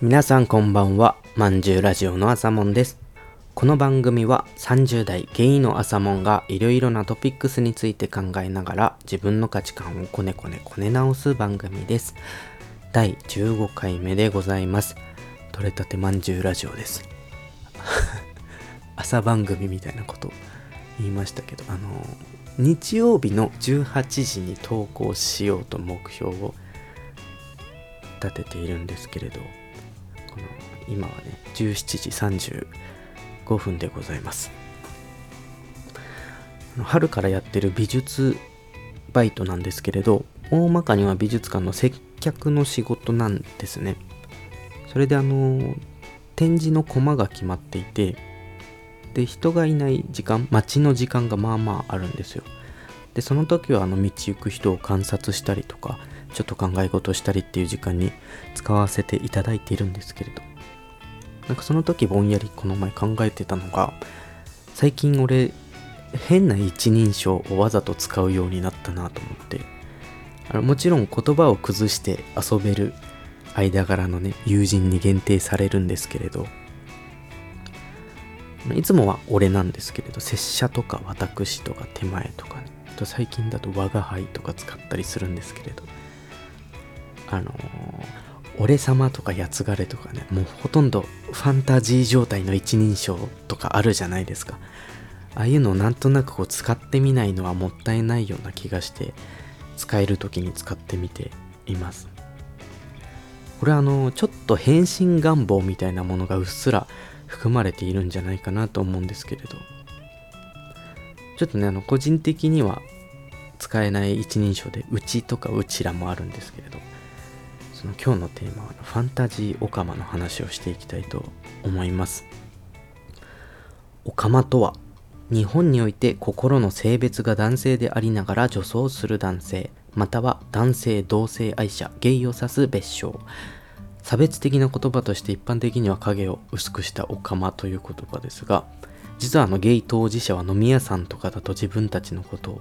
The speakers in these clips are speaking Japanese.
皆さんこんばんは。まんじゅうラジオの朝もんです。この番組は30代ゲイの朝もんがいろいろなトピックスについて考えながら自分の価値観をこねこねこね直す番組です。第15回目でございます。取れたてまんじゅうラジオです。朝番組みたいなこと言いましたけどあの日曜日の18時に投稿しようと目標を立てているんですけれど。今はね17時35分でございます。春からやってる美術バイトなんですけれど大まかには美術館の接客の仕事なんですね。それであの展示のコマが決まっていてで人がいない時間待ちの時間がまあまああるんですよ。でその時はあの道行く人を観察したりとかちょっと考え事したりっていう時間に使わせていただいているんですけれど。なんかその時ぼんやりこの前考えてたのが最近俺変な一人称をわざと使うようになったなと思って。あのもちろん言葉を崩して遊べる間柄のね友人に限定されるんですけれど。いつもは俺なんですけれど拙者とか私とか手前とかね。と最近だと我が輩とか使ったりするんですけれど。あの、俺様とかやつがれとかねもうほとんどファンタジー状態の一人称とかあるじゃないですか。ああいうのをなんとなくこう使ってみないのはもったいないような気がして使える時に使ってみています。これあのちょっと変身願望みたいなものがうっすら含まれているんじゃないかなと思うんですけれど。ちょっとねあの個人的には使えない一人称でうちとかうちらもあるんですけれど。その今日のテーマはファンタジーオカマの話をしていきたいと思います。オカマとは日本において心の性別が男性でありながら女装する男性または男性同性愛者ゲイを指す別称。差別的な言葉として一般的には影を薄くしたオカマという言葉ですが実はあのゲイ当事者は飲み屋さんとかだと自分たちのことを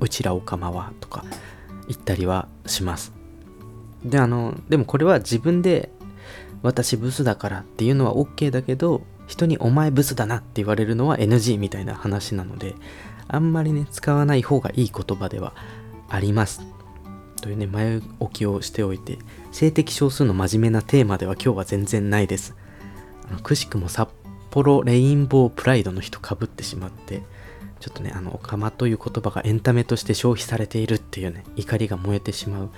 うちらオカマはとか言ったりはします。であのでもこれは自分で私ブスだからっていうのは OK だけど人にお前ブスだなって言われるのは NG みたいな話なのであんまりね使わない方がいい言葉ではありますというね前置きをしておいて性的少数の真面目なテーマでは今日は全然ないです。あのくしくも札幌レインボープライドの人かぶってしまってちょっとねあのオカマという言葉がエンタメとして消費されているっていうね怒りが燃えてしまう。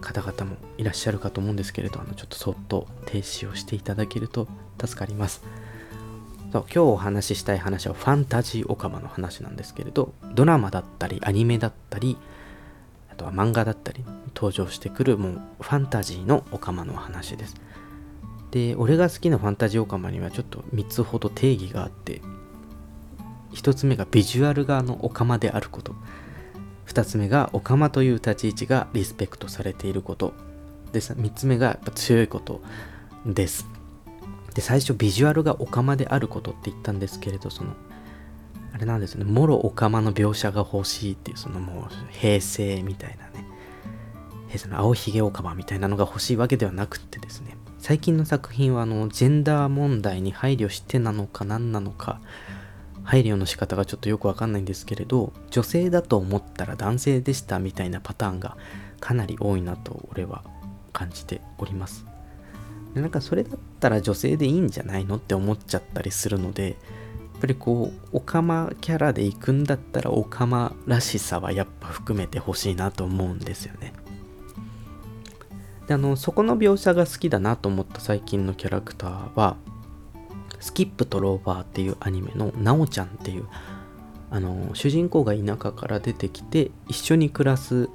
方々もいらっしゃるかと思うんですけれどあのちょっとそっと停止をしていただけると助かります。そう今日お話ししたい話はファンタジーオカマの話なんですけれどドラマだったりアニメだったりあとは漫画だったり登場してくるもうファンタジーのオカマの話です。で俺が好きなファンタジーオカマにはちょっと3つほど定義があって1つ目がビジュアル側のオカマであること。2つ目がオカマという立ち位置がリスペクトされていることで3つ目がやっぱ強いことです。で最初ビジュアルがオカマであることって言ったんですけれどそのあれなんですね。もろオカマの描写が欲しいっていうそのもう平成みたいなね。平成の青ひげオカマみたいなのが欲しいわけではなくってですね。最近の作品はあのジェンダー問題に配慮してなのか何なのか配慮の仕方がちょっとよくわかんないんですけれど女性だと思ったら男性でしたみたいなパターンがかなり多いなと俺は感じております。でなんかそれだったら女性でいいんじゃないのって思っちゃったりするのでやっぱりこうオカマキャラで行くんだったらオカマらしさはやっぱ含めてほしいなと思うんですよね。であのそこの描写が好きだなと思った最近のキャラクターはスキップとローバーっていうアニメのなおちゃんっていうあの主人公が田舎から出てきて一緒に暮らす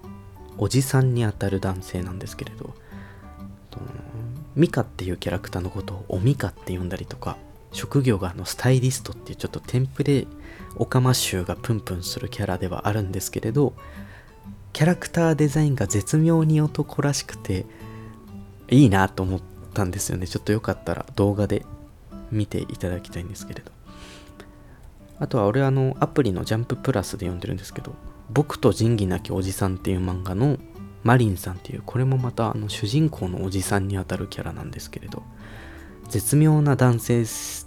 おじさんにあたる男性なんですけれどミカっていうキャラクターのことをおミカって呼んだりとか職業があのスタイリストっていうちょっとテンプレオカマ臭がプンプンするキャラではあるんですけれどキャラクターデザインが絶妙に男らしくていいなと思ったんですよね。ちょっとよかったら動画で見ていただきたいんですけれど。あとは俺あのアプリのジャンププラスで読んでるんですけど僕と仁義なきおじさんっていう漫画のマリンさんっていうこれもまたあの主人公のおじさんにあたるキャラなんですけれど絶妙な男性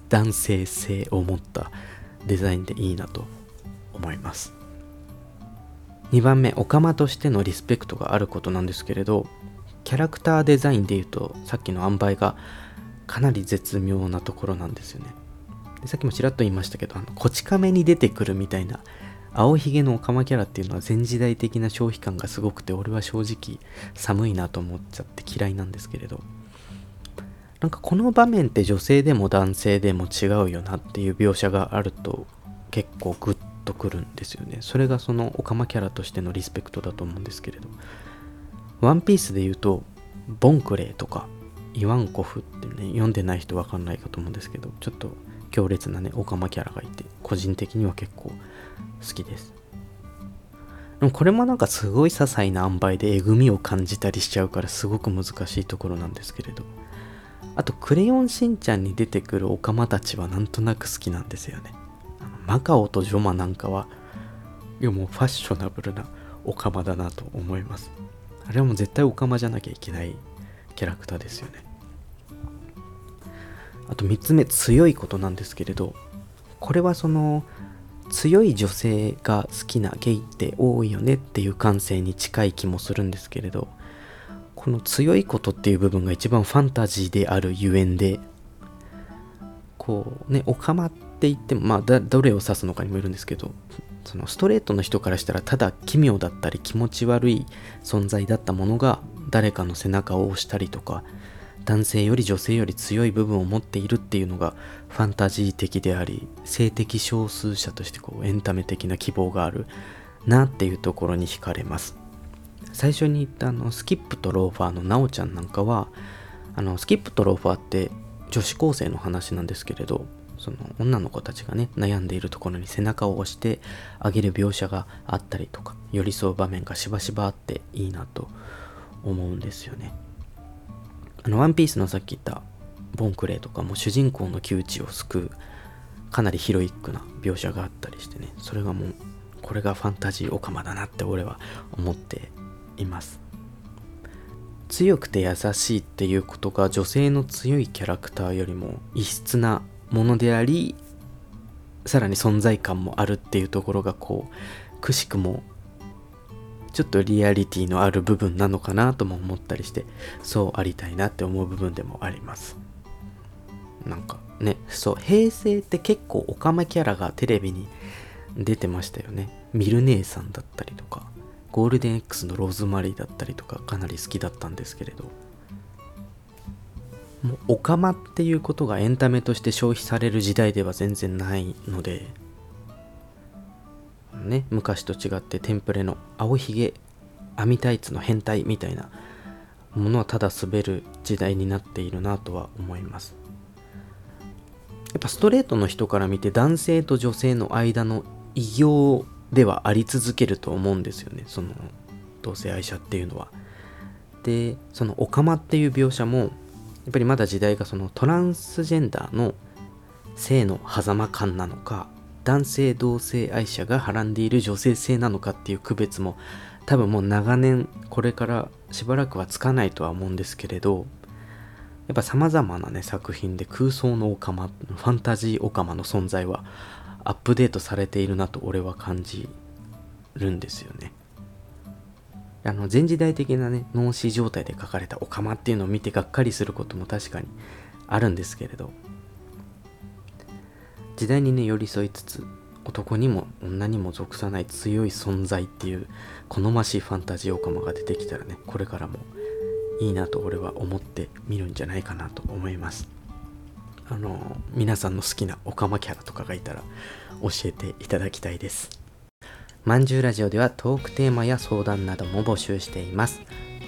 男性性を持ったデザインでいいなと思います。2番目オカマとしてのリスペクトがあることなんですけれどキャラクターデザインでいうとさっきの塩梅がかなり絶妙なところなんですよね。でさっきもちらっと言いましたけどあのこち亀に出てくるみたいな青ひげのオカマキャラっていうのは前時代的な消費感がすごくて俺は正直寒いなと思っちゃって嫌いなんですけれど。なんかこの場面って女性でも男性でも違うよなっていう描写があると結構グッとくるんですよね。それがそのオカマキャラとしてのリスペクトだと思うんですけれど。ワンピースで言うとボンクレーとかイワンコフってね読んでない人わかんないかと思うんですけどちょっと強烈なねオカマキャラがいて個人的には結構好きですでもこれもなんかすごい些細な塩梅でえぐみを感じたりしちゃうからすごく難しいところなんですけれどあと、クレヨンしんちゃんに出てくるオカマたちはなんとなく好きなんですよね。マカオとジョマなんかは、いやもうファッショナブルなオカマだなと思います。あれはもう絶対オカマじゃなきゃいけないキャラクターですよね。あと3つ目、強いことなんですけれど、これはその、強い女性が好きなゲイって多いよねっていう感性に近い気もするんですけれど、この強いことっていう部分が一番ファンタジーであるゆえんでこうねオカマって言ってもまあどれを指すのかにもよるんですけどそのストレートの人からしたらただ奇妙だったり気持ち悪い存在だったものが誰かの背中を押したりとか男性より女性より強い部分を持っているっていうのがファンタジー的であり性的少数者としてこうエンタメ的な希望があるなっていうところに惹かれます。最初に言ったあのスキップとローファーのなおちゃんなんかはあのスキップとローファーって女子高生の話なんですけれどその女の子たちがね悩んでいるところに背中を押してあげる描写があったりとか寄り添う場面がしばしばあっていいなと思うんですよね。あのワンピースのさっき言ったボンクレーとかも主人公の窮地を救うかなりヒロイックな描写があったりしてね。それがもうこれがファンタジーオカマだなって俺は思っています。強くて優しいっていうことが女性の強いキャラクターよりも異質なものでありさらに存在感もあるっていうところがこうくしくもちょっとリアリティのある部分なのかなとも思ったりしてそうありたいなって思う部分でもあります。なんかねそう平成って結構オカマキャラがテレビに出てましたよね。ミル姉さんだったりとかゴールデン X のローズマリーだったりとかかなり好きだったんですけれど。もうオカマっていうことがエンタメとして消費される時代では全然ないのでね昔と違ってテンプレの青ひげ網タイツの変態みたいなものはただ滑る時代になっているなとは思いますやっぱストレートの人から見て男性と女性の間の異形ではあり続けると思うんですよねその同性愛者っていうのは。でそのオカマっていう描写もやっぱりまだ時代がそのトランスジェンダーの性の狭間感なのか男性同性愛者がはらんでいる女性性なのかっていう区別も多分もう長年これからしばらくはつかないとは思うんですけれどやっぱ様々なね作品で空想のオカマファンタジーオカマの存在はアップデートされているなと俺は感じるんですよね。あの前時代的なね脳死状態で書かれたオカマっていうのを見てがっかりすることも確かにあるんですけれど時代にね寄り添いつつ男にも女にも属さない強い存在っていう好ましいファンタジーオカマが出てきたらねこれからもいいなと俺は思ってみるんじゃないかなと思います。あの皆さんの好きなオカマキャラとかがいたら教えていただきたいです。まんじゅうラジオではトークテーマや相談なども募集しています。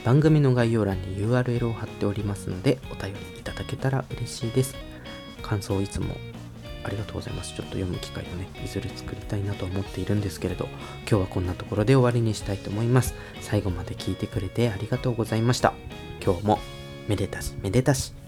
番組の概要欄に URL を貼っておりますのでお便りいただけたら嬉しいです。感想をいつもありがとうございます。ちょっと読む機会をねいずれ作りたいなと思っているんですけれど今日はこんなところで終わりにしたいと思います。最後まで聞いてくれてありがとうございました。今日もめでたしめでたし。